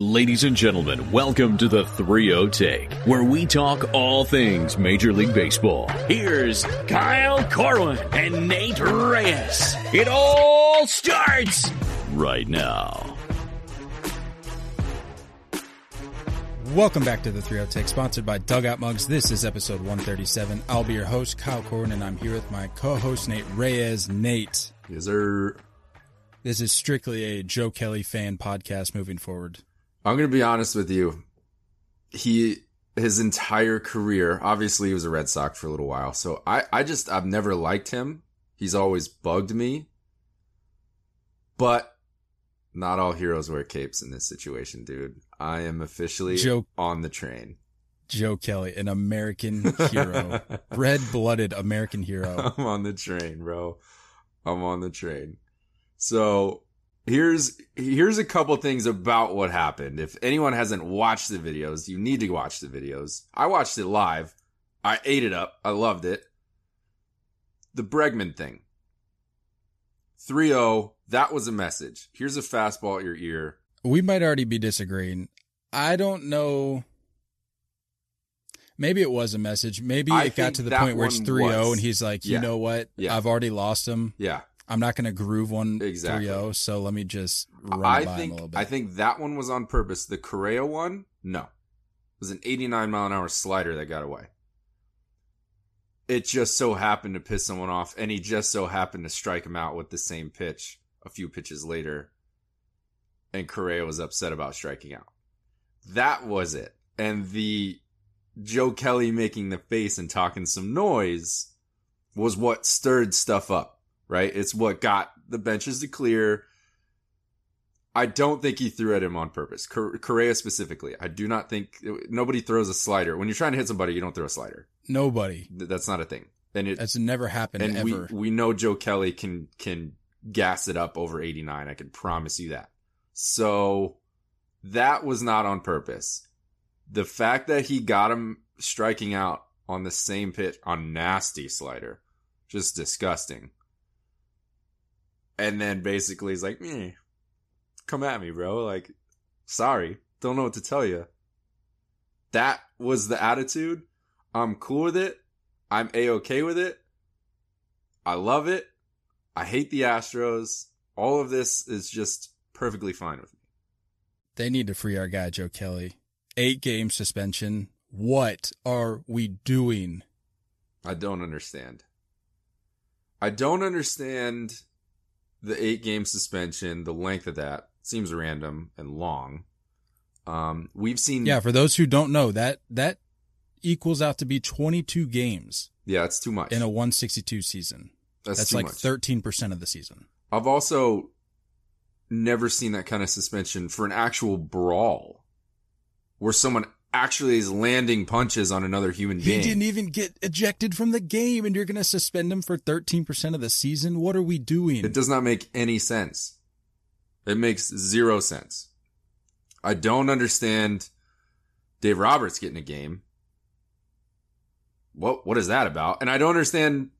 Ladies and gentlemen, welcome to the 3 Take, where we talk all things Major League Baseball. Here's Kyle Corwin and Nate Reyes. It all starts right now. Welcome back to the 3 Take, sponsored by Dugout Mugs. This is episode 137. I'll be your host, Kyle Corwin, and I'm here with my co-host, Nate Reyes. Nate, Yes, sir. this is strictly a Joe Kelly fan podcast moving forward. I'm going to be honest with you. He, his entire career, obviously he was a Red Sox for a little while. So I, I just, I've never liked him. He's always bugged me. But not all heroes wear capes in this situation, dude. I am officially Joe- on the train. Joe Kelly, an American hero, red-blooded American hero. I'm on the train, bro. I'm on the train. So here's here's a couple things about what happened. If anyone hasn't watched the videos, you need to watch the videos. I watched it live. I ate it up. I loved it. The Bregman thing. 3-0, that was a message. Here's a fastball at your ear. We might already be disagreeing. I don't know. Maybe it was a message. Maybe I it got to the point where it's one 3 0 was. and he's like, you Yeah. know what? Yeah. I've already lost him. Yeah. I'm not going to groove one oh, Exactly. 3-0, so let me just run I by him a little bit. I think that one was on purpose. The Correa one, no, it was an 89 mile an hour slider that got away. It just so happened to piss someone off, and he just so happened to strike him out with the same pitch a few pitches later, and Correa was upset about striking out. That was it, and the Joe Kelly making the face and talking some noise was what stirred stuff up. Right, it's what got the benches to clear. I don't think he threw at him on purpose. Cor- Correa specifically. I do not think nobody throws a slider. When you're trying to hit somebody, you don't throw a slider. Nobody. That's not a thing. And it That's never happened and ever. we we know Joe Kelly can can gas it up over 89. I can promise you that. So that was not on purpose. The fact that he got him striking out on the same pitch on nasty slider, just disgusting. And then basically he's like, "Meh, come at me, bro. Like, sorry, don't know what to tell you." That was the attitude. I'm cool with it. I'm a okay with it. I love it. I hate the Astros. All of this is just perfectly fine with me. they need to free our guy, Joe Kelly. Eight game suspension. What are we doing? I don't understand. I don't understand the eight game suspension, the length of that seems random and long. Um, we've seen, Yeah, for those who don't know, that that equals out to be 22 games yeah, it's too much. in a 162 season. That's, That's like much. 13% of the season. I've also never seen that kind of suspension for an actual brawl where someone actually is landing punches on another human being. He didn't even get ejected from the game, and you're going to suspend him for 13% of the season? What are we doing? It does not make any sense. It makes zero sense. I don't understand Dave Roberts getting a game. What what is that about? And I don't understand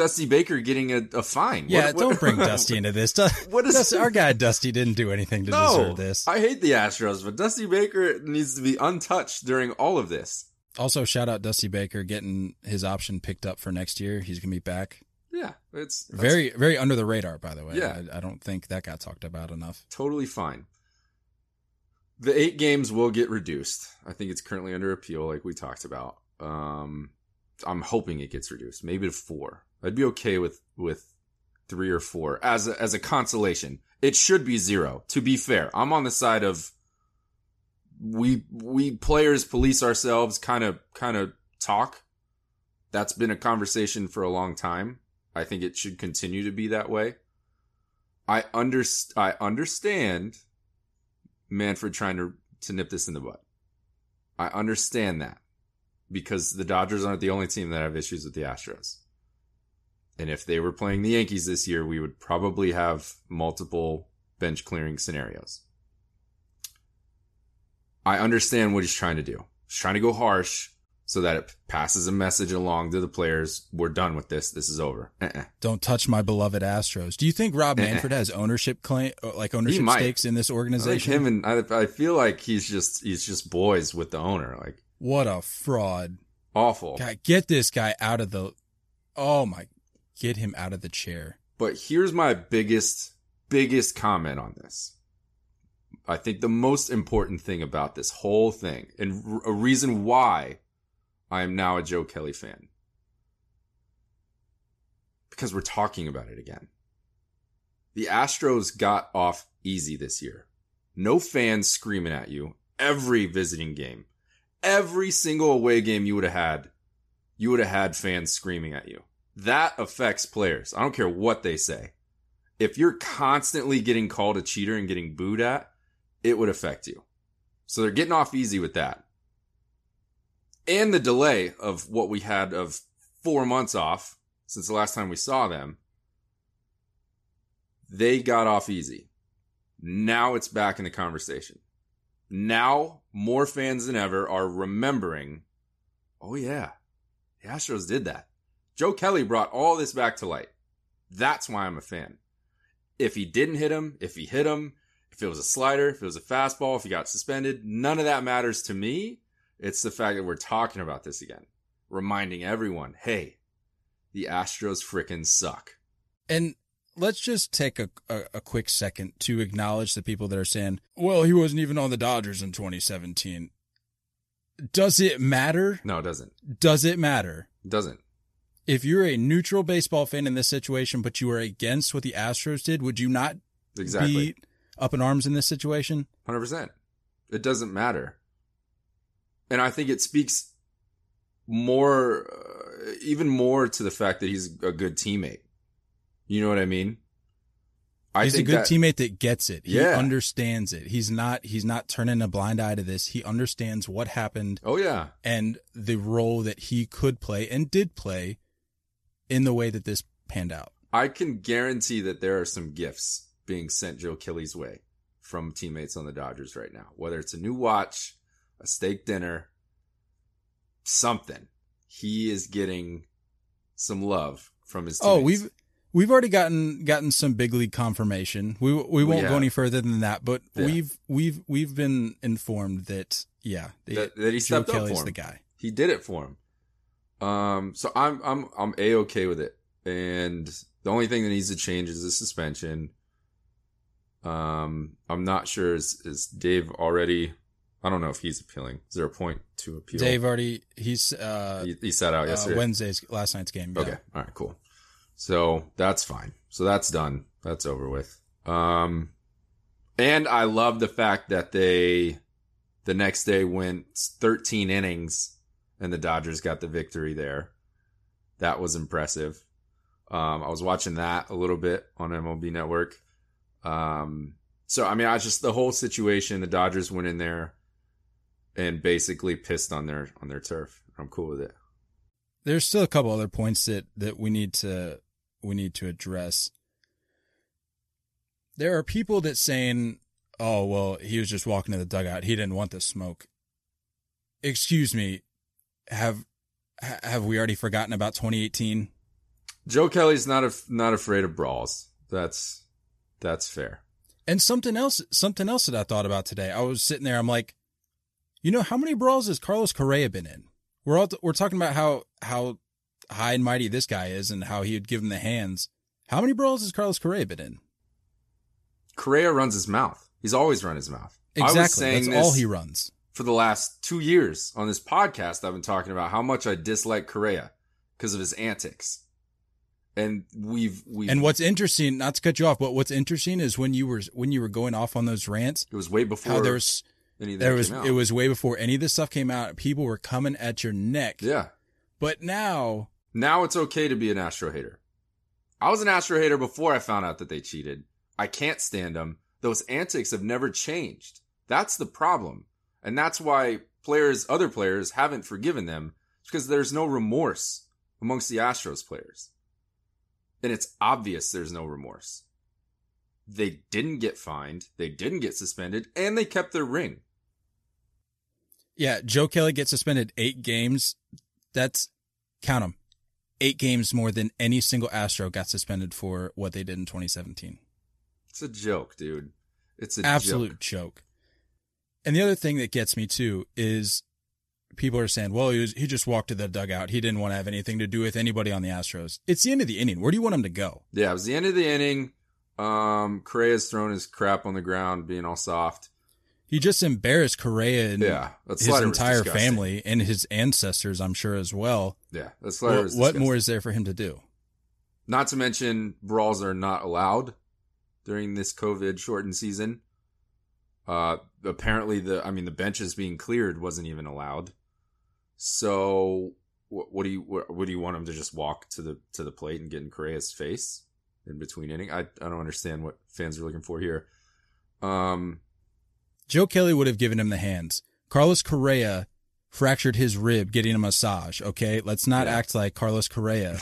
Dusty Baker getting a, a fine. yeah, What- what- don't bring Dusty into this. Du- What is Dusty- our guy Dusty didn't do anything to no, deserve this. I hate the Astros, but Dusty Baker needs to be untouched during all of this. Also, shout out Dusty Baker getting his option picked up for next year. He's going to be back. Yeah, it's Very, very under the radar, by the way. Yeah. I, I don't think that got talked about enough. totally fine. The eight games will get reduced. I think it's currently under appeal, like we talked about. Um, I'm hoping it gets reduced, maybe to four. I'd be okay with with three or four as a, as a consolation. It should be zero. To be fair, I'm on the side of we we players police ourselves, kind of kind of talk. That's been a conversation for a long time. I think it should continue to be that way. I under I understand Manfred trying to to nip this in the butt. I understand that because the Dodgers aren't the only team that have issues with the Astros. And if they were playing the Yankees this year, we would probably have multiple bench clearing scenarios. I understand what he's trying to do. He's trying to go harsh so that it passes a message along to the players. We're done with this. This is over. Uh-uh. Don't touch my beloved Astros. Do you think Rob Uh-uh. Manfred has ownership claim, uh, like ownership stakes in this organization? him and I, I feel like he's just he's just boys with the owner. Like what a fraud! awful. God, get this guy out of the. Oh my, get him out of the chair. But here's my biggest, biggest comment on this. I think the most important thing about this whole thing, and a reason why I am now a Joe Kelly fan, because we're talking about it again. The Astros got off easy this year. No fans screaming at you every visiting game. Every single away game you would have had, you would have had fans screaming at you. That affects players. I don't care what they say. If you're constantly getting called a cheater and getting booed at, it would affect you. So they're getting off easy with that. And the delay of what we had of four months off since the last time we saw them, they got off easy. Now it's back in the conversation. Now more fans than ever are remembering, oh yeah, the Astros did that. Joe Kelly brought all this back to light. That's why I'm a fan. If he didn't hit him, if he hit him, if it was a slider, if it was a fastball, if he got suspended, none of that matters to me. It's the fact that we're talking about this again, reminding everyone, hey, the Astros frickin' suck. And let's just take a, a, a quick second to acknowledge the people that are saying, well, he wasn't even on the Dodgers in 2017. Does it matter? No, it doesn't. Does it matter? It doesn't. If you're a neutral baseball fan in this situation, but you are against what the Astros did, would you not Exactly. be up in arms in this situation? Hundred percent. It doesn't matter, and I think it speaks more, uh, even more to the fact that he's a good teammate. You know what I mean? I he's a good that- teammate that gets it. He Yeah. understands it. He's not he's not turning a blind eye to this. He understands what happened Oh yeah, and the role that he could play and did play in the way that this panned out. I can guarantee that there are some gifts being sent Joe Kelly's way from teammates on the Dodgers right now. Whether it's a new watch, a steak dinner, something, he is getting some love from his. Teammates. Oh, we've we've already gotten gotten some big league confirmation. We we won't yeah. go any further than that, but Yeah. we've we've we've been informed that yeah, That- that he Joe stepped up for him. the guy. he did it for him. Um, so I'm I'm I'm a okay with it, and the only thing that needs to change is the suspension. Um, I'm not sure is is Dave already. I don't know if he's appealing. Is there a point to appeal? Dave already he's uh, he, he sat out uh yesterday. Wednesday's last night's game. yeah. Okay. All right. Cool. So that's fine. So that's done. That's over with. Um, and I love the fact that they, the next day went 13 innings and the Dodgers got the victory there. That was impressive. Um, I was watching that a little bit on MLB Network. Um, so I mean, I just the whole situation. The Dodgers went in there and basically pissed on their on their turf. I'm cool with it. there's still a couple other points that that we need to we need to address. There are people that saying, "Oh, well, he was just walking to the dugout. He didn't want the smoke." Excuse me, have have we already forgotten about 2018? Joe Kelly's not af- not afraid of brawls. That's that's fair. And something else, something else that I thought about today. I was sitting there. I'm like, you know, how many brawls has Carlos Correa been in? We're all we're talking about how how high and mighty this guy is and how he would give him the hands. How many brawls has Carlos Correa been in? Correa runs his mouth. He's always run his mouth. Exactly. That's this all he runs. For the last two years on this podcast. I've been talking about how much I dislike Correa because of his antics, and we've we And what's interesting, not to cut you off, but what's interesting is when you were when you were going off on those rants, it was way before there was any of there was it was way before any of this stuff came out. People were coming at your neck. yeah. But now, Now it's okay to be an Astro hater. I was an Astro hater before I found out that they cheated. I can't stand them. Those antics have never changed. That's the problem. And that's why players, other players haven't forgiven them because there's no remorse amongst the Astros players. And it's obvious there's no remorse. They didn't get fined. They didn't get suspended and they kept their ring. Yeah, Joe Kelly gets suspended eight games. That's count them, eight games more than any single Astro got suspended for what they did in 2017. It's a joke, dude. It's an absolute joke. joke. And the other thing that gets me too is people are saying, "Well, he was, he just walked to the dugout. He didn't want to have anything to do with anybody on the Astros." It's the end of the inning. Where do you want him to go? Yeah, it was the end of the inning. Um, Correa's thrown his crap on the ground, being all soft. He just embarrassed Correa and Yeah, his entire family and his ancestors, I'm sure as well. Yeah, that slider What, more is there for him to do? Not to mention, brawls are not allowed during this COVID shortened season. Uh, apparently the, I mean, the benches being cleared wasn't even allowed. So, what, what do you, what, what do you want him to just walk to the to the plate and get in Correa's face in between inning? I I don't understand what fans are looking for here. Um, Joe Kelly would have given him the hands. Carlos Correa fractured his rib getting a massage. Okay, let's not Yeah. act like Carlos Correa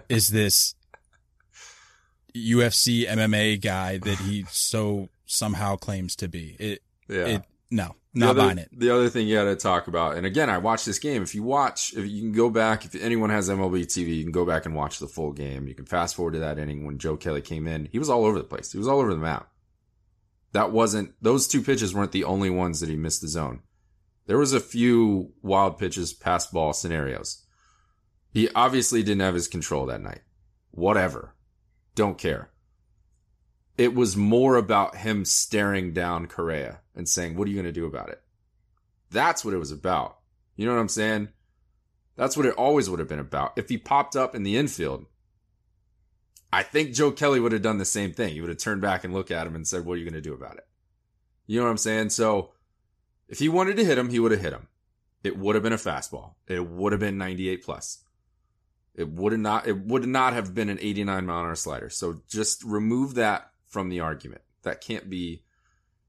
is this UFC MMA guy that he so somehow claims to be. It, yeah. it no, not other, buying it. The other thing you got to talk about, and again, I watched this game. If you watch, if you can go back, if anyone has MLB TV, you can go back and watch the full game. You can fast forward to that inning when Joe Kelly came in. He was all over the place. He was all over the map. That wasn't those two pitches weren't the only ones that he missed the zone. There was a few wild pitches, pass ball scenarios. He obviously didn't have his control that night. Whatever. Don't care. It was more about him staring down Correa and saying, What are you going to do about it? That's what it was about. You know what I'm saying? That's what it always would have been about. If he popped up in the infield, I think Joe Kelly would have done the same thing. He would have turned back and looked at him and said, What are you going to do about it? You know what I'm saying? So if he wanted to hit him, he would have hit him. It would have been a fastball. It would have been 98 plus. It would not, it would not have been an 89 mile an hour slider. So just remove that from the argument. That can't be,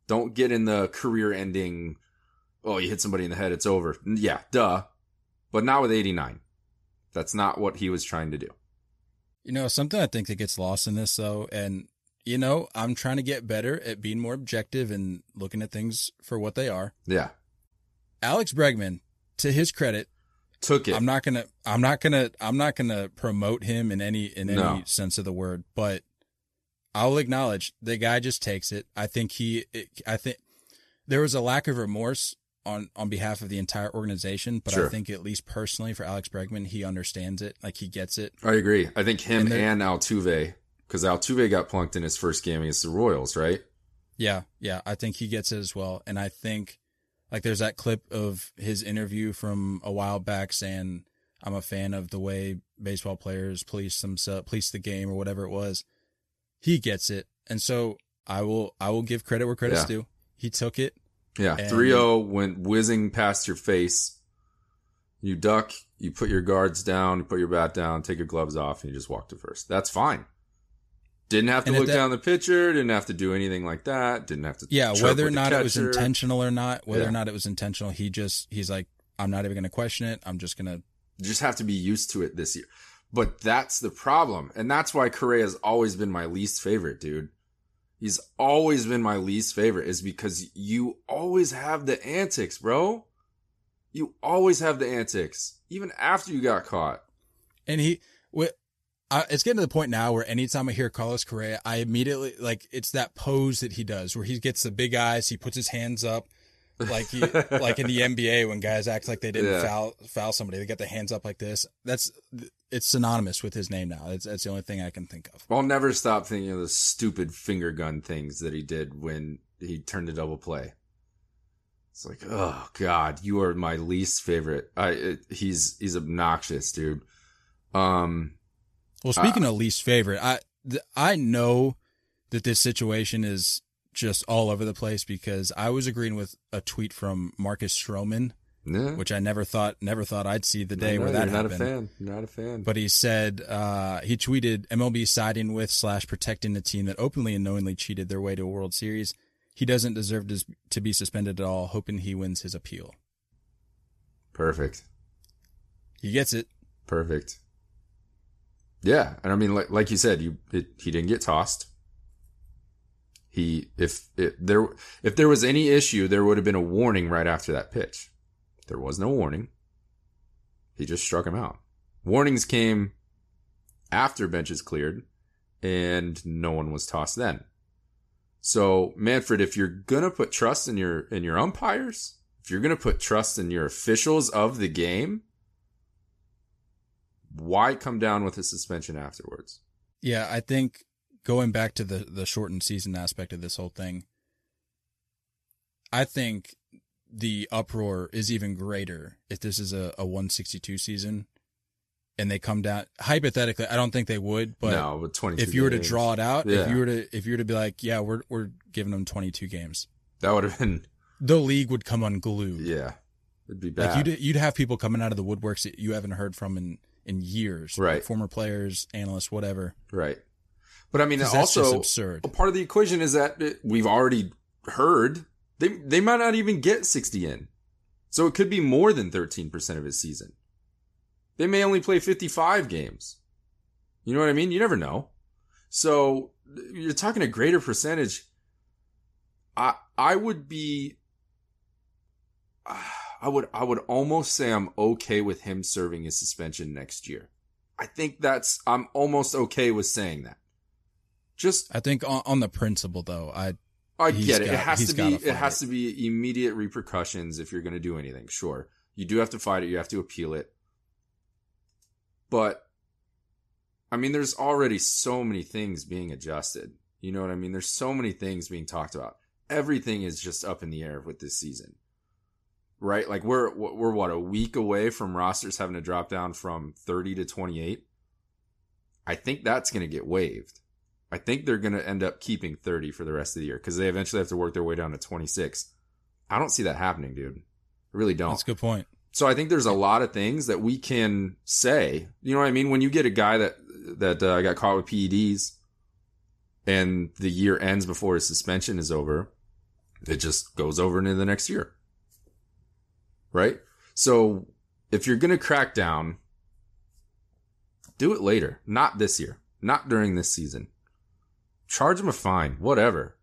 don't get in the career ending, oh, you hit somebody in the head, it's over. Yeah, duh. But not with 89. That's not what he was trying to do. You know, something I think that gets lost in this though, and you know, I'm trying to get better at being more objective and looking at things for what they are. Yeah. Alex Bregman, to his credit, Took it. I'm not gonna, I'm not gonna, I'm not gonna promote him in any in any No. sense of the word, but I'll acknowledge the guy just takes it. I think he, it, I think there was a lack of remorse on on behalf of the entire organization, but I think at least personally for Alex Bregman, he understands it, like he gets it. I agree. I think him And and, Altuve, because Altuve got plunked in his first game against the Royals, right? Yeah, yeah, I think he gets it as well. And I think like there's that clip of his interview from a while back saying I'm a fan of the way baseball players police themselves, police the game or whatever it was. He gets it. And so I will I will give credit where credit's Yeah. due. He took it. Yeah, And- 3-0 went whizzing past your face. You duck, you put your guards down, you put your bat down, take your gloves off, and you just walk to first. That's fine. Didn't have to look that- down the pitcher, didn't have to do anything like that, didn't have to Yeah, whether or not it was intentional or not, whether Yeah. or not it was intentional, he just he's like I'm not even going to question it. I'm just going to You just have to be used to it this year. But that's the problem. And that's why Correa's always been my least favorite, dude. He's always been my least favorite is because you always have the antics, bro. You always have the antics, even after you got caught. And he, wi- I, it's getting to the point now where anytime I hear Carlos Correa, I immediately like it's that pose that he does where he gets the big eyes, he puts his hands up, like he, like in the NBA when guys act like they didn't Yeah. foul foul somebody, they get their hands up like this. That's it's synonymous with his name now. It's that's the only thing I can think of. I'll never stop thinking of the stupid finger gun things that he did when he turned a double play. It's like, oh god, you are my least favorite. I it, he's he's obnoxious, dude. Um, Well, speaking of least favorite, I th- I know that this situation is just all over the place because I was agreeing with a tweet from Marcus Stroman, yeah. which I never thought never thought I'd see the day I know, where that you're not happened. a fan. You're not a fan. But he said uh, he tweeted MLB siding with slash protecting the team that openly and knowingly cheated their way to a World Series. He doesn't deserve to, to be suspended at all. Hoping he wins his appeal. Perfect. He gets it. Perfect. Yeah, and I mean, like like you said, you it, he didn't get tossed. He if it, there if there was any issue, there would have been a warning right after that pitch. There was no warning. He just struck him out. Warnings came after benches cleared, and no one was tossed then. So Manfred, if you're gonna put trust in your in your umpires, if you're gonna put trust in your officials of the game, why come down with a suspension afterwards? Yeah, I think going back to the the shortened season aspect of this whole thing, I think the uproar is even greater if this is a, a 162 season and they come down hypothetically i don't think they would but no, but if you were to games. draw it out Yeah. if you were to if you were to be like yeah we're we're giving them 22 games that would have been the league would come unglued yeah, it'd be bad. like you'd you'd have people coming out of the woodworks that you haven't heard from in in years like Right. former players analysts whatever Right. But I mean, also absurd. a part of the equation is that it- we've already heard they they might not even get 60 in. So it could be more than 13% of his season. They may only play 55 games. You know what I mean? You never know. So you're talking a greater percentage. I I would be I would I would almost say I'm okay with him serving his suspension next year. I think that's I'm almost okay with saying that. Just i think on, on the principle though i I get it. got- it has to be it has it. to be immediate repercussions if you're going to do anything. Sure. You do have to fight it, you have to appeal it. But I mean there's already so many things being adjusted. You know what I mean? There's so many things being talked about. Everything is just up in the air with this season. Right? Like we're we're what a week away from rosters having to drop down from 30 to 28. I think that's going to get waived. I think they're going to end up keeping 30 for the rest of the year because they eventually have to work their way down to 26. I don't see that happening, dude. I really don't. that's a good point So I think there's a lot of things that we can say. You know what I mean? When you get a guy that that uh, got caught with PEDs and the year ends before his suspension is over, it just goes over into the next year. Right? So if you're going to crack down, do it later, not this year, not during this season. Charge him a fine, whatever.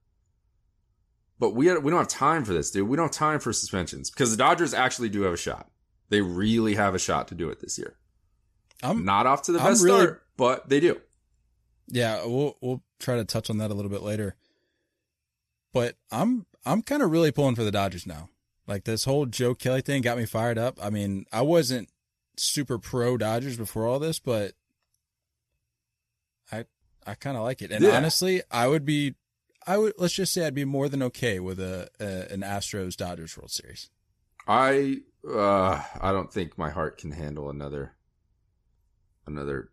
But we we don't have time for this, dude. We don't have time for suspensions because the Dodgers actually do have a shot. They really have a shot to do it this year. i'm Not off to the I'm best really- start, but they do. Yeah, we'll we'll try to touch on that a little bit later. But I'm I'm kind of really pulling for the Dodgers now. Like this whole Joe Kelly thing got me fired up. I mean, I wasn't super pro Dodgers before all this, but I kind of like it. And Yeah. honestly, I would be I would let's just say I'd be more than okay with a, a an Astros Dodgers World Series. I uh I don't think my heart can handle another another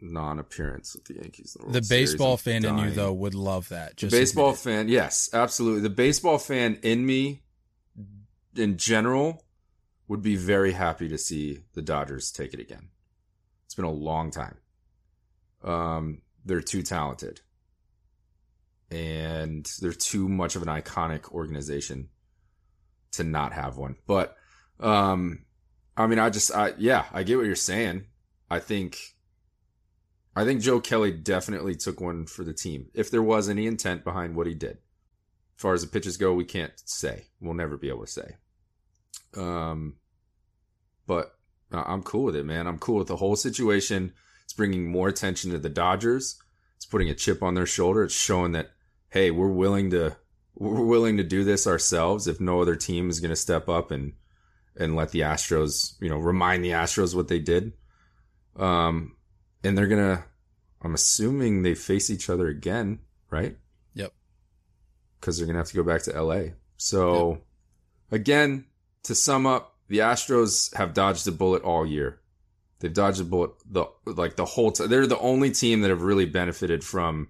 non-appearance with the Yankees. The Series. baseball fan in you though would love that. The Just baseball fan, yes, absolutely. The baseball fan in me, in general, would be very happy to see the Dodgers take it again. It's been a long time. Um, they're too talented, and they're too much of an iconic organization to not have one. But, um, I mean, I just, I yeah, I get what you're saying. I think I think Joe Kelly definitely took one for the team. If there was any intent behind what he did. As far as the pitches go, we can't say. We'll never be able to say. Um, but uh, I'm cool with it, man. I'm cool with the whole situation. It's bringing more attention to the Dodgers. It's putting a chip on their shoulder. It's showing that, hey, we're willing to, we're willing to do this ourselves if no other team is going to step up and, and let the Astros, you know, remind the Astros what they did. Um, and they're gonna i'm assuming they face each other again right Yep. because they're gonna have to go back to la so again to sum up the astros have dodged a bullet all year they've dodged a bullet the like the whole time they're the only team that have really benefited from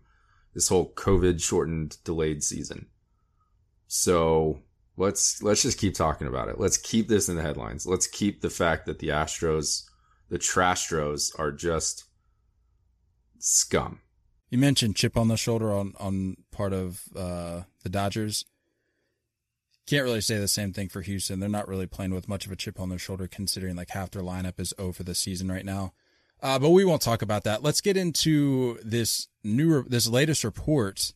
this whole covid shortened delayed season. So let's let's just keep talking about it. Let's keep this in the headlines. Let's keep the fact that the astros the trastros are just scum. You mentioned chip on the shoulder on on part of uh, the Dodgers. Can't really say the same thing for Houston. They're not really playing with much of a chip on their shoulder, considering like half their lineup is over the season right now. Uh, but we won't talk about that. Let's get into this new, this latest report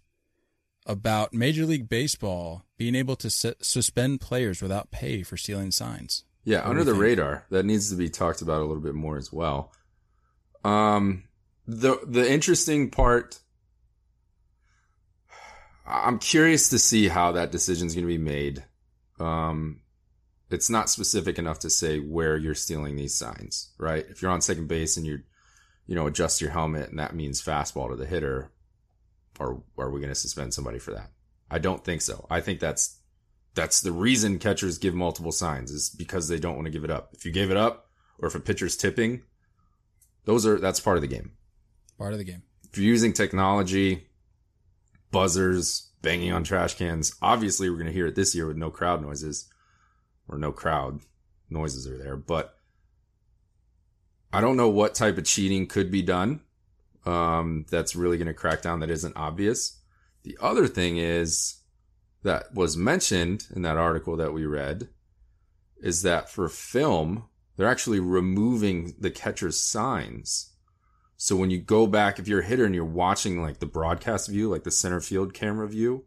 about Major League Baseball being able to su- suspend players without pay for stealing signs. Yeah, What under the think? radar. That needs to be talked about a little bit more as well. Um, the the interesting part. I'm curious to see how that decision is going to be made. Um, it's not specific enough to say where you're stealing these signs, right? If you're on second base and you, you know, adjust your helmet and that means fastball to the hitter, or are we going to suspend somebody for that? I don't think so. I think that's that's the reason catchers give multiple signs is because they don't want to give it up. If you gave it up, or if a pitcher's tipping, those are that's part of the game. Part of the game. If you're using technology, buzzers, banging on trash cans, obviously we're going to hear it this year with no crowd noises or no crowd noises are there. But I don't know what type of cheating could be done. Um, that's really going to crack down that isn't obvious. The other thing is that was mentioned in that article that we read is that for film, they're actually removing the catcher's signs. So when you go back, if you're a hitter and you're watching like the broadcast view, like the center field camera view,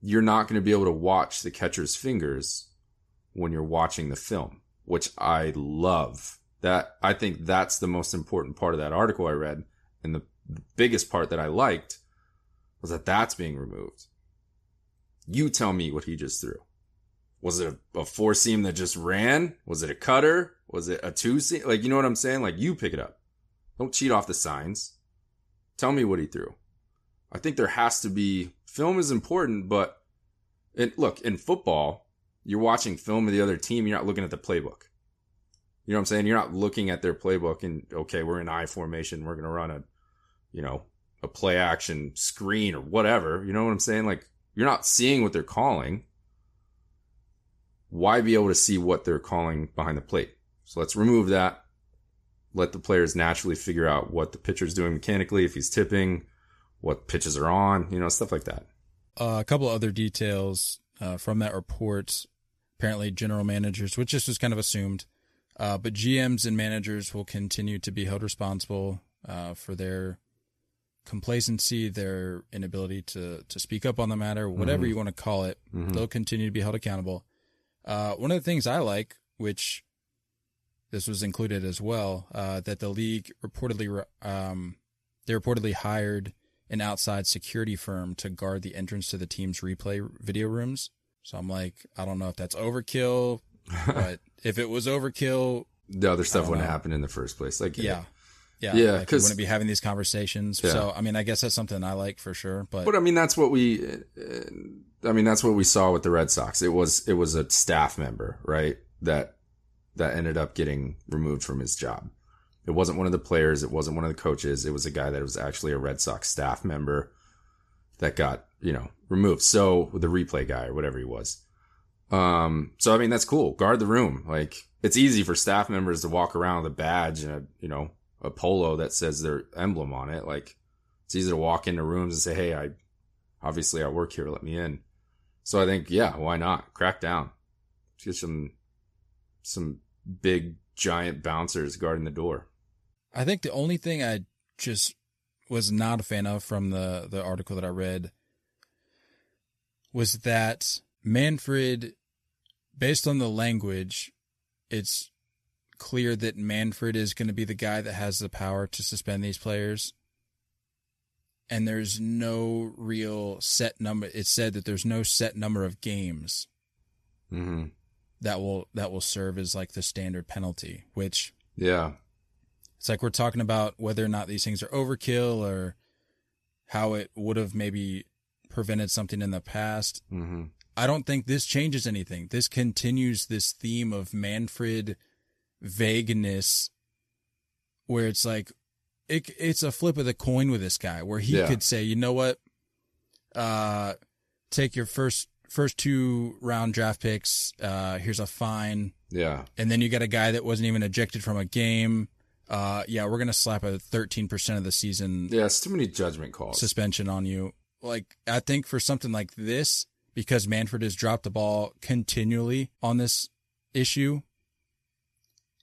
you're not going to be able to watch the catcher's fingers when you're watching the film, which I love. That I think that's the most important part of that article I read. And the biggest part that I liked was that that's being removed. You tell me what he just threw. Was it a, a four seam that just ran? Was it a cutter? Was it a two seam? Like, you know what I'm saying? Like, you pick it up. Don't cheat off the signs. Tell me what he threw. I think there has to be film is important, but it, look, in football, you're watching film of the other team. You're not looking at the playbook. You know what I'm saying? You're not looking at their playbook and, okay, we're in I formation. We're to run a, you know, a play action screen or whatever. You know what I'm saying? Like, you're not seeing what they're calling. Why be able to see what they're calling behind the plate? So let's remove that. Let the players naturally figure out what the pitcher's doing mechanically, if he's tipping, what pitches are on, you know, stuff like that. Uh, a couple other details uh, from that report. Apparently, general managers, which this was kind of assumed, uh, but GMs and managers will continue to be held responsible uh, for their complacency, their inability to to speak up on the matter, whatever Mhm. you want to call it. Mhm. They'll continue to be held accountable. Uh, one of the things I like, which this was included as well, uh, that the league reportedly um, they reportedly hired an outside security firm to guard the entrance to the team's replay video rooms. So I'm like, I don't know if that's overkill, but if it was overkill, the other stuff wouldn't know. happen in the first place. Like, yeah. Yeah, Yeah, like we 'cause- wouldn't be having these conversations. Yeah. So, I mean, I guess that's something I like for sure. But, But I mean, that's what we. uh, I mean, that's what we saw with the Red Sox. It was it was a staff member, right? That that ended up getting removed from his job. It wasn't one of the players. It wasn't one of the coaches. It was a guy that was actually a Red Sox staff member that got you know removed. So the replay guy or whatever he was. Um. So I mean, that's cool. Guard the room. Like it's easy for staff members to walk around with a badge and a you know a polo that says their emblem on it. Like it's easy to walk into rooms and say, "Hey, I obviously I work here. Let me in." So I think, yeah, why not crack down? Get some some big giant bouncers guarding the door. I think the only thing I just was not a fan of from the the article that I read was that Manfred, based on the language, it's clear that Manfred is going to be the guy that has the power to suspend these players. And there's no real set number. It said that there's no set number of games Mm-hmm. That will that will serve as like the standard penalty, which Yeah, It's like we're talking about whether or not these things are overkill or how it would have maybe prevented something in the past. mm-hmm. I don't think this changes anything. This continues this theme of Manfred vagueness where it's like it, it's a flip of the coin with this guy where he Yeah. could say, "You know what? Uh take your first first two round draft picks. Uh here's a fine." yeah, and then you got a guy that wasn't even ejected from a game. Uh, yeah, we're gonna slap a 13% of the season yeah. It's too many judgment calls. suspension on you. Like, I think for something like this, because Manfred has dropped the ball continually on this issue,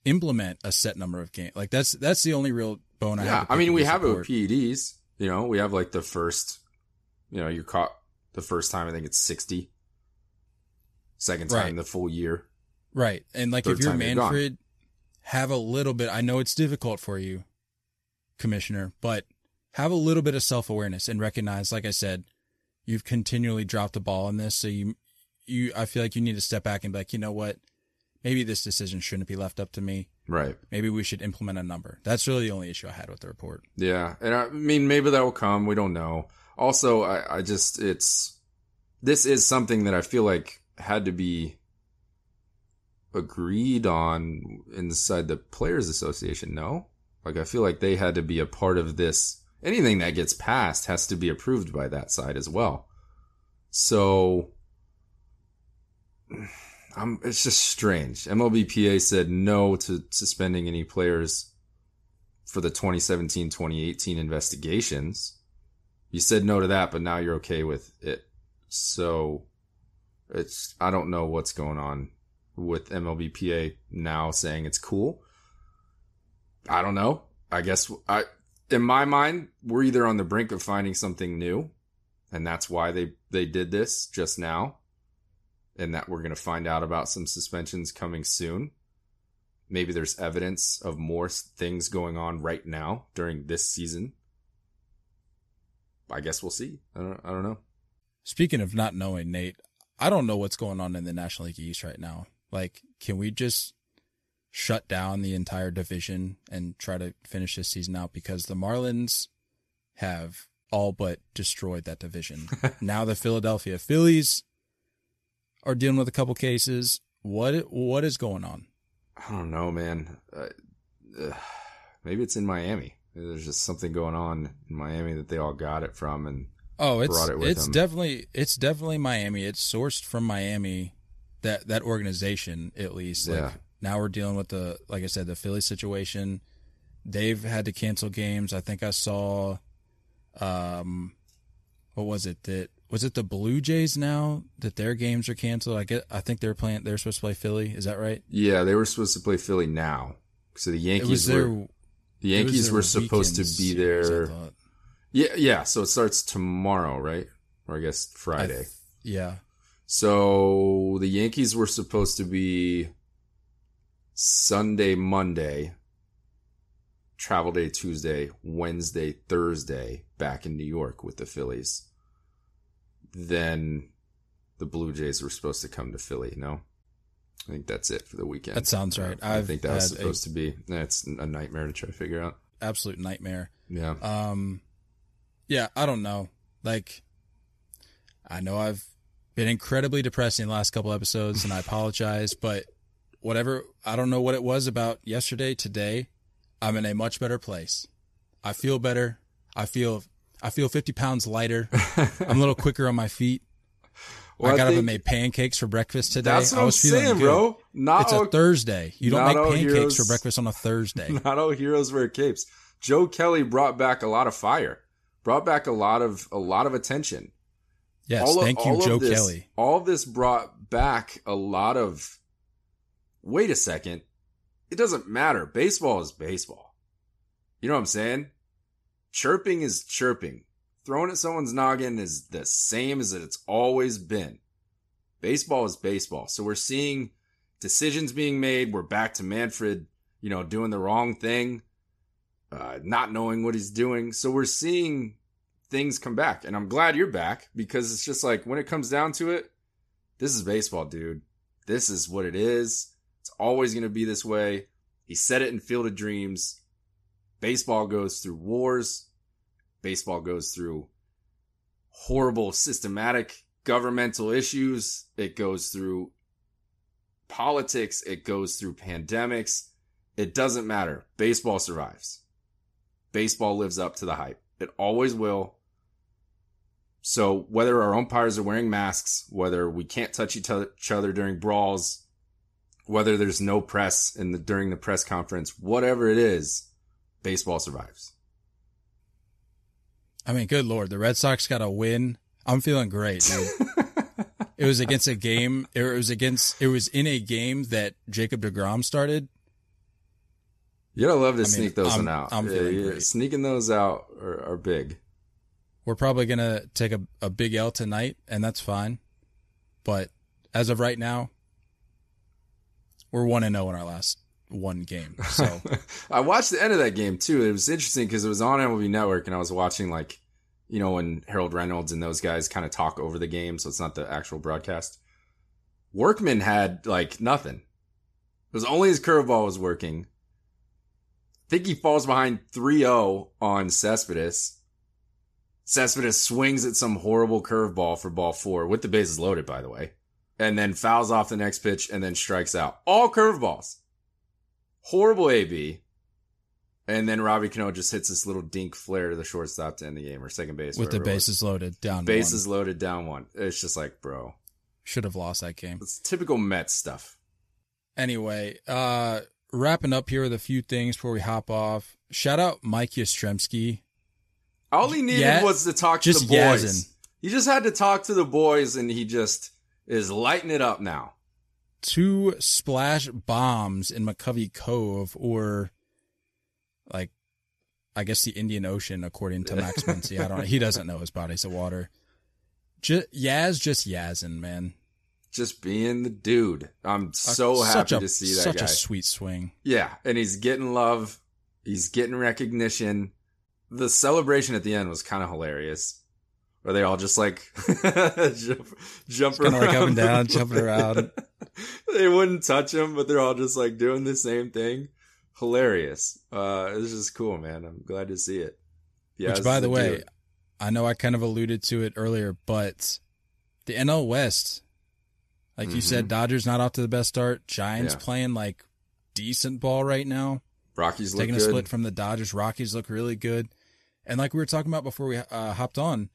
implement a set number of games. Like that's that's the only real bone I have. yeah, to I mean, we have it with. PEDs. You know, we have like the first. You know, you're caught The first time, I think it's 60. Second time, Right. the full year. Right. And like Third if you're. Manfred, have a little bit I know it's difficult for you, commissioner, but have a little bit of self awareness and recognize, like I said, you've continually dropped the ball in this. So you you I feel like you need to step back and be like, you know what? Maybe this decision shouldn't be left up to me. Right. Maybe we should implement a number. That's really the only issue I had with the report. Yeah. And I mean, maybe that will come. We don't know. Also, I, I just, it's, this is something that I feel like had to be agreed on inside the Players Association. No? Like, I feel like they had to be a part of this. Anything that gets passed has to be approved by that side as well. So, I'm, it's just strange. MLBPA said no to suspending any players for the 2017 2018 investigations. You said no to that, but now you're okay with it. So it's, I don't know what's going on with MLBPA now saying it's cool. I don't know. I guess I, in my mind, we're either on the brink of finding something new and that's why they, they did this just now and that we're going to find out about some suspensions coming soon. Maybe there's evidence of more things going on right now during this season. I guess we'll see. I don't, I don't know. Speaking of not knowing, Nate, I don't know what's going on in the National League East right now. Like, can we just shut down the entire division and try to finish this season out? Because the Marlins have all but destroyed that division. now the Philadelphia Phillies are dealing with a couple cases. What what is going on? I don't know, man. Uh, uh, maybe it's in Miami. There's just something going on in Miami that they all got it from, and Oh, it's it it's them. definitely it's definitely Miami. It's sourced from Miami. That that organization at least. Like Yeah. now we're dealing with the like I said the Philly situation. They've had to cancel games. I think I saw, um, what was it that was it the Blue Jays now that their games are canceled? I get I think they're playing. They're supposed to play Philly. Is that right? yeah, they were supposed to play Philly now. So the Yankees was were the Yankees were supposed to be there. Yeah, yeah. So it starts tomorrow, right? Or I guess I Friday. th- yeah. So the Yankees were supposed to be Sunday, Monday, travel day Tuesday, Wednesday, Thursday back in New York with the Phillies. Then the Blue Jays were supposed to come to Philly, no? I think that's it for the weekend. That sounds right. I I've think that was had a- supposed to be. That's a nightmare to try to figure out. Absolute nightmare. Yeah. Um, yeah, I don't know. Like, I know I've been incredibly depressing the last couple episodes, and I apologize. But whatever, I don't know what it was about yesterday. Today, I'm in a much better place. I feel better. I feel, I feel 50 pounds lighter. I'm a little quicker on my feet. Well, I got up think and made pancakes for breakfast today. That's what I I'm feeling saying, good. bro. Not It's all, a Thursday. You don't make pancakes heroes- for breakfast on a Thursday. Not all heroes wear capes. Joe Kelly brought back a lot of fire. Brought back a lot of a lot of attention. Yes, All of- thank you, all Joe this- Kelly. All of this brought back a lot of. Wait a second. It doesn't matter. Baseball is baseball. You know what I'm saying? Chirping is chirping. Throwing at someone's noggin is the same as it's always been. Baseball is baseball. So we're seeing decisions being made. We're back to Manfred, you know, doing the wrong thing, uh, not knowing what he's doing. So we're seeing things come back. And I'm glad you're back because it's just like when it comes down to it, this is baseball, dude. This is what it is. It's always going to be this way. He said it in Field of Dreams. Baseball goes through wars. Baseball goes through horrible systematic governmental issues. It goes through politics. It goes through pandemics. It doesn't matter. Baseball survives. Baseball lives up to the hype. It always will. So whether our umpires are wearing masks, whether we can't touch each other, during brawls, whether there's no press in the during the press conference, whatever it is, baseball survives. I mean, good lord, the Red Sox got a win. I'm feeling great, it was against a game. It was against. It was in a game that Jacob Degrom started. You gotta love to I mean, sneak those I'm- out. I'm Yeah, feeling yeah, great. Sneaking those out are, are big. We're probably gonna take a, a big L tonight, and that's fine. But as of right now, we're one and zero in our last one game. So I watched the end of that game too. It was interesting because it was on MLB Network, and I was watching like, you know, when Harold Reynolds and those guys kind of talk over the game, so it's not the actual broadcast. Workman had like nothing. It was only his curveball was working. Think he falls behind 3-0 on Cespedes. Cespedes swings at some horrible curveball for ball four with the bases loaded, by the way, and then fouls off the next pitch and then strikes out. All curveballs. Horrible AB. And then Robbie Cano just hits this little dink flare to the shortstop to end the game or second base. with the wherever it was. bases loaded down, Bases loaded down one. It's just like, bro, should have lost that game. it's typical Mets stuff. Anyway, uh, wrapping up here with a few things before we hop off. Shout out Mike Yastrzemski. All he needed Yeah, was to talk to the boys. yazzing. He just had to talk to the boys, and he just is lighting it up now. Two splash bombs in McCovey Cove, or like, I guess the Indian Ocean, according to Max Muncy. I don't. He doesn't know his bodies of water. Just, Yaz just yazzing, man. Just being the dude. I'm so Uh, happy a, to see that such guy. a sweet swing. Yeah, and he's getting love. He's getting recognition. The celebration at the end was kind of hilarious. Where they all just like jump, jump around. like up and down, jumping around. they wouldn't touch him, but they're all just like doing the same thing. Hilarious. Uh, it's just cool, man. I'm glad to see it. Yeah. Which, by the way, I know I kind of alluded to it earlier, but the NL West, like you said, Dodgers not off to the best start. Giants Mm-hmm. Yeah. playing like decent ball right now. Rockies look taking a good. split from the Dodgers. Rockies look really good. And like we were talking about before we uh, hopped on,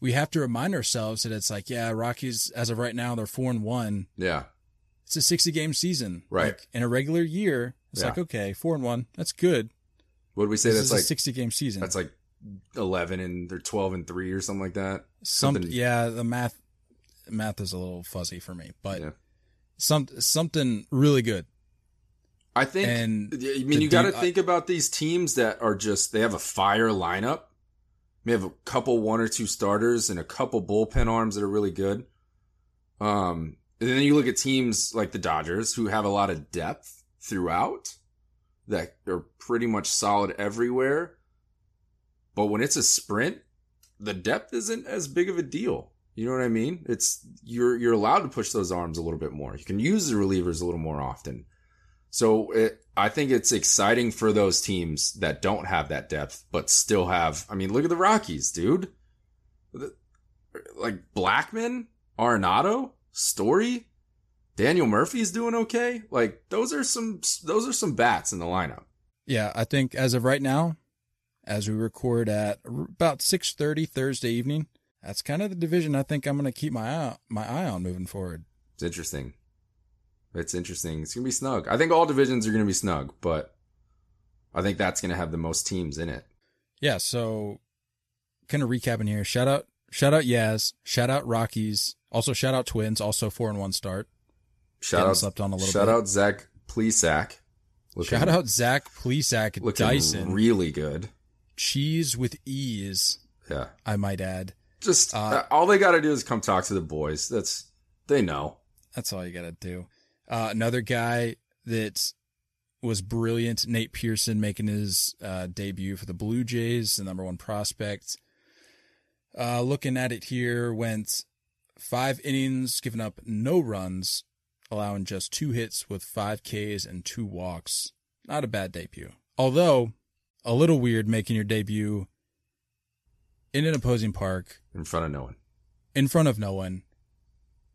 we have to remind ourselves that it's like, yeah, Rockies as of right now they're four and one. yeah. It's a sixty game season, Right. Like, in a regular year, it's Yeah. like okay, four and one, that's good. What did we say? This that's is like a sixty game season. that's like eleven and they're twelve and three or something like that. Some something- yeah, the math math is a little fuzzy for me, but Yeah. some something really good. I think. And I mean, you got to think about these teams that are just they have a fire lineup. They have a couple one or two starters and a couple bullpen arms that are really good. Um, and then you look at teams like the Dodgers who have a lot of depth throughout that are pretty much solid everywhere. But when it's a sprint, the depth isn't as big of a deal. You know what I mean? It's you're you're allowed to push those arms a little bit more. You can use the relievers a little more often. So it, I think it's exciting for those teams that don't have that depth, but still have. I mean, look at the Rockies, dude. Like Blackmon, Arenado, Story, Daniel Murphy's doing okay. Like those are some those are some bats in the lineup. Yeah, I think as of right now, as we record at about six thirty Thursday evening, that's kind of the division I think I'm going to keep my eye my eye on moving forward. It's interesting. It's interesting. It's gonna be snug. I think all divisions are gonna be snug, but I think that's gonna have the most teams in it. Yeah, so kind of recapping here. Shout out, shout out Yaz, shout out Rockies, also shout out Twins, also four and one start. Shout Getting out, slept on a little shout bit. out Zach Plesac. Looking- Shout out Zach Plesac looking Dyson, really good. cheese with ease, Yeah. I might add. Just Uh, uh, all they got to do is come talk to the boys. That's they know. That's all you got to do. Uh, another guy that was brilliant, Nate Pearson, making his uh, debut for the Blue Jays, the number one prospect. Uh, looking at it here, went five innings, giving up no runs, allowing just two hits with five Ks and two walks. Not a bad debut. Although, a little weird making your debut in an opposing park in front of no one. in front of no one,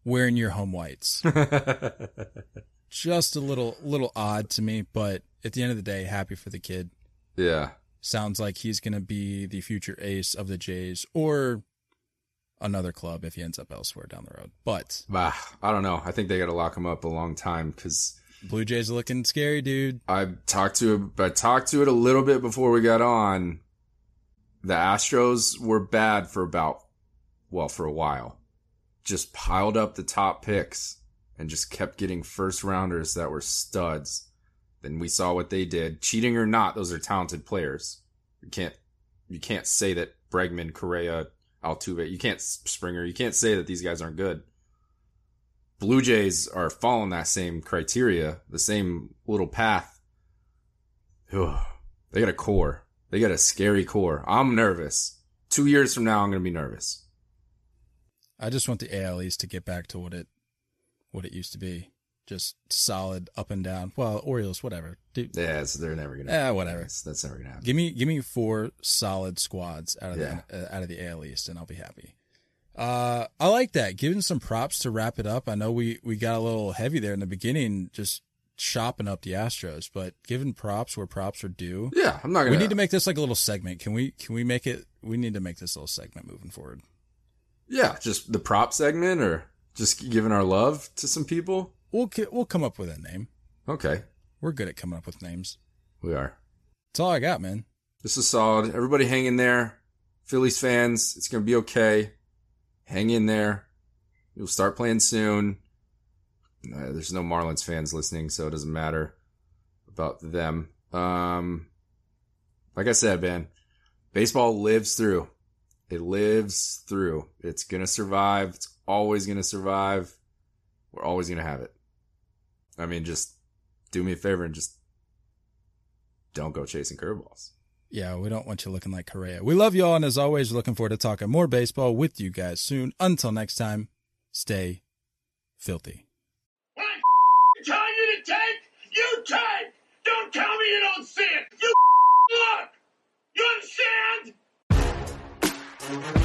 wearing your home whites. just a little little odd to me, but at the end of the day, happy for the kid. yeah. Sounds like he's going to be the future ace of the Jays or another club if he ends up elsewhere down the road. But Bah, I don't know. I think they got to lock him up a long time because Blue Jays looking scary, dude. I talked to I talked to it a little bit before we got on. The Astros were bad for about well for a while. Just piled up the top picks and just kept getting first rounders that were studs. Then we saw what they did. Cheating or not, those are talented players. You can't you can't say that Bregman, Correa, Altuve. You can't Springer. You can't say that these guys aren't good. Blue Jays are following that same criteria, the same little path. They got a core. They got a scary core. I'm nervous. Two years from now, I'm going to be nervous. I just want the AL East to get back to what it what it used to be. Just solid up and down. Well, Orioles, whatever. Dude, Yeah, so they're never going to. Yeah, whatever. That's, that's never going to happen. Give me give me four solid squads out of Yeah. the uh, out of the AL East, and I'll be happy. Uh, I like that. Giving some props to wrap it up. I know we we got a little heavy there in the beginning, just chopping up the Astros, but giving props where props are due. Yeah, I'm not to We need to make this like a little segment. Can we can we make it? We need to make this little segment moving forward. Yeah, just the prop segment or just giving our love to some people. We'll we'll come up with a name. Okay, We're good at coming up with names. we are. That's all I got, man. This is solid. Everybody hang in there. Phillies fans, it's going to be okay. Hang in there. You'll start playing soon. Uh, there's no Marlins fans listening, so it doesn't matter about them. Um, like I said, man, baseball lives through. It lives through. It's to survive. It's always to survive. We're always to have it. I mean, just do me a favor and just don't go chasing curveballs. Yeah, we don't want you looking like Correa. We love y'all, and as always, looking forward to talking more baseball with you guys soon. Until next time, stay filthy. It. You?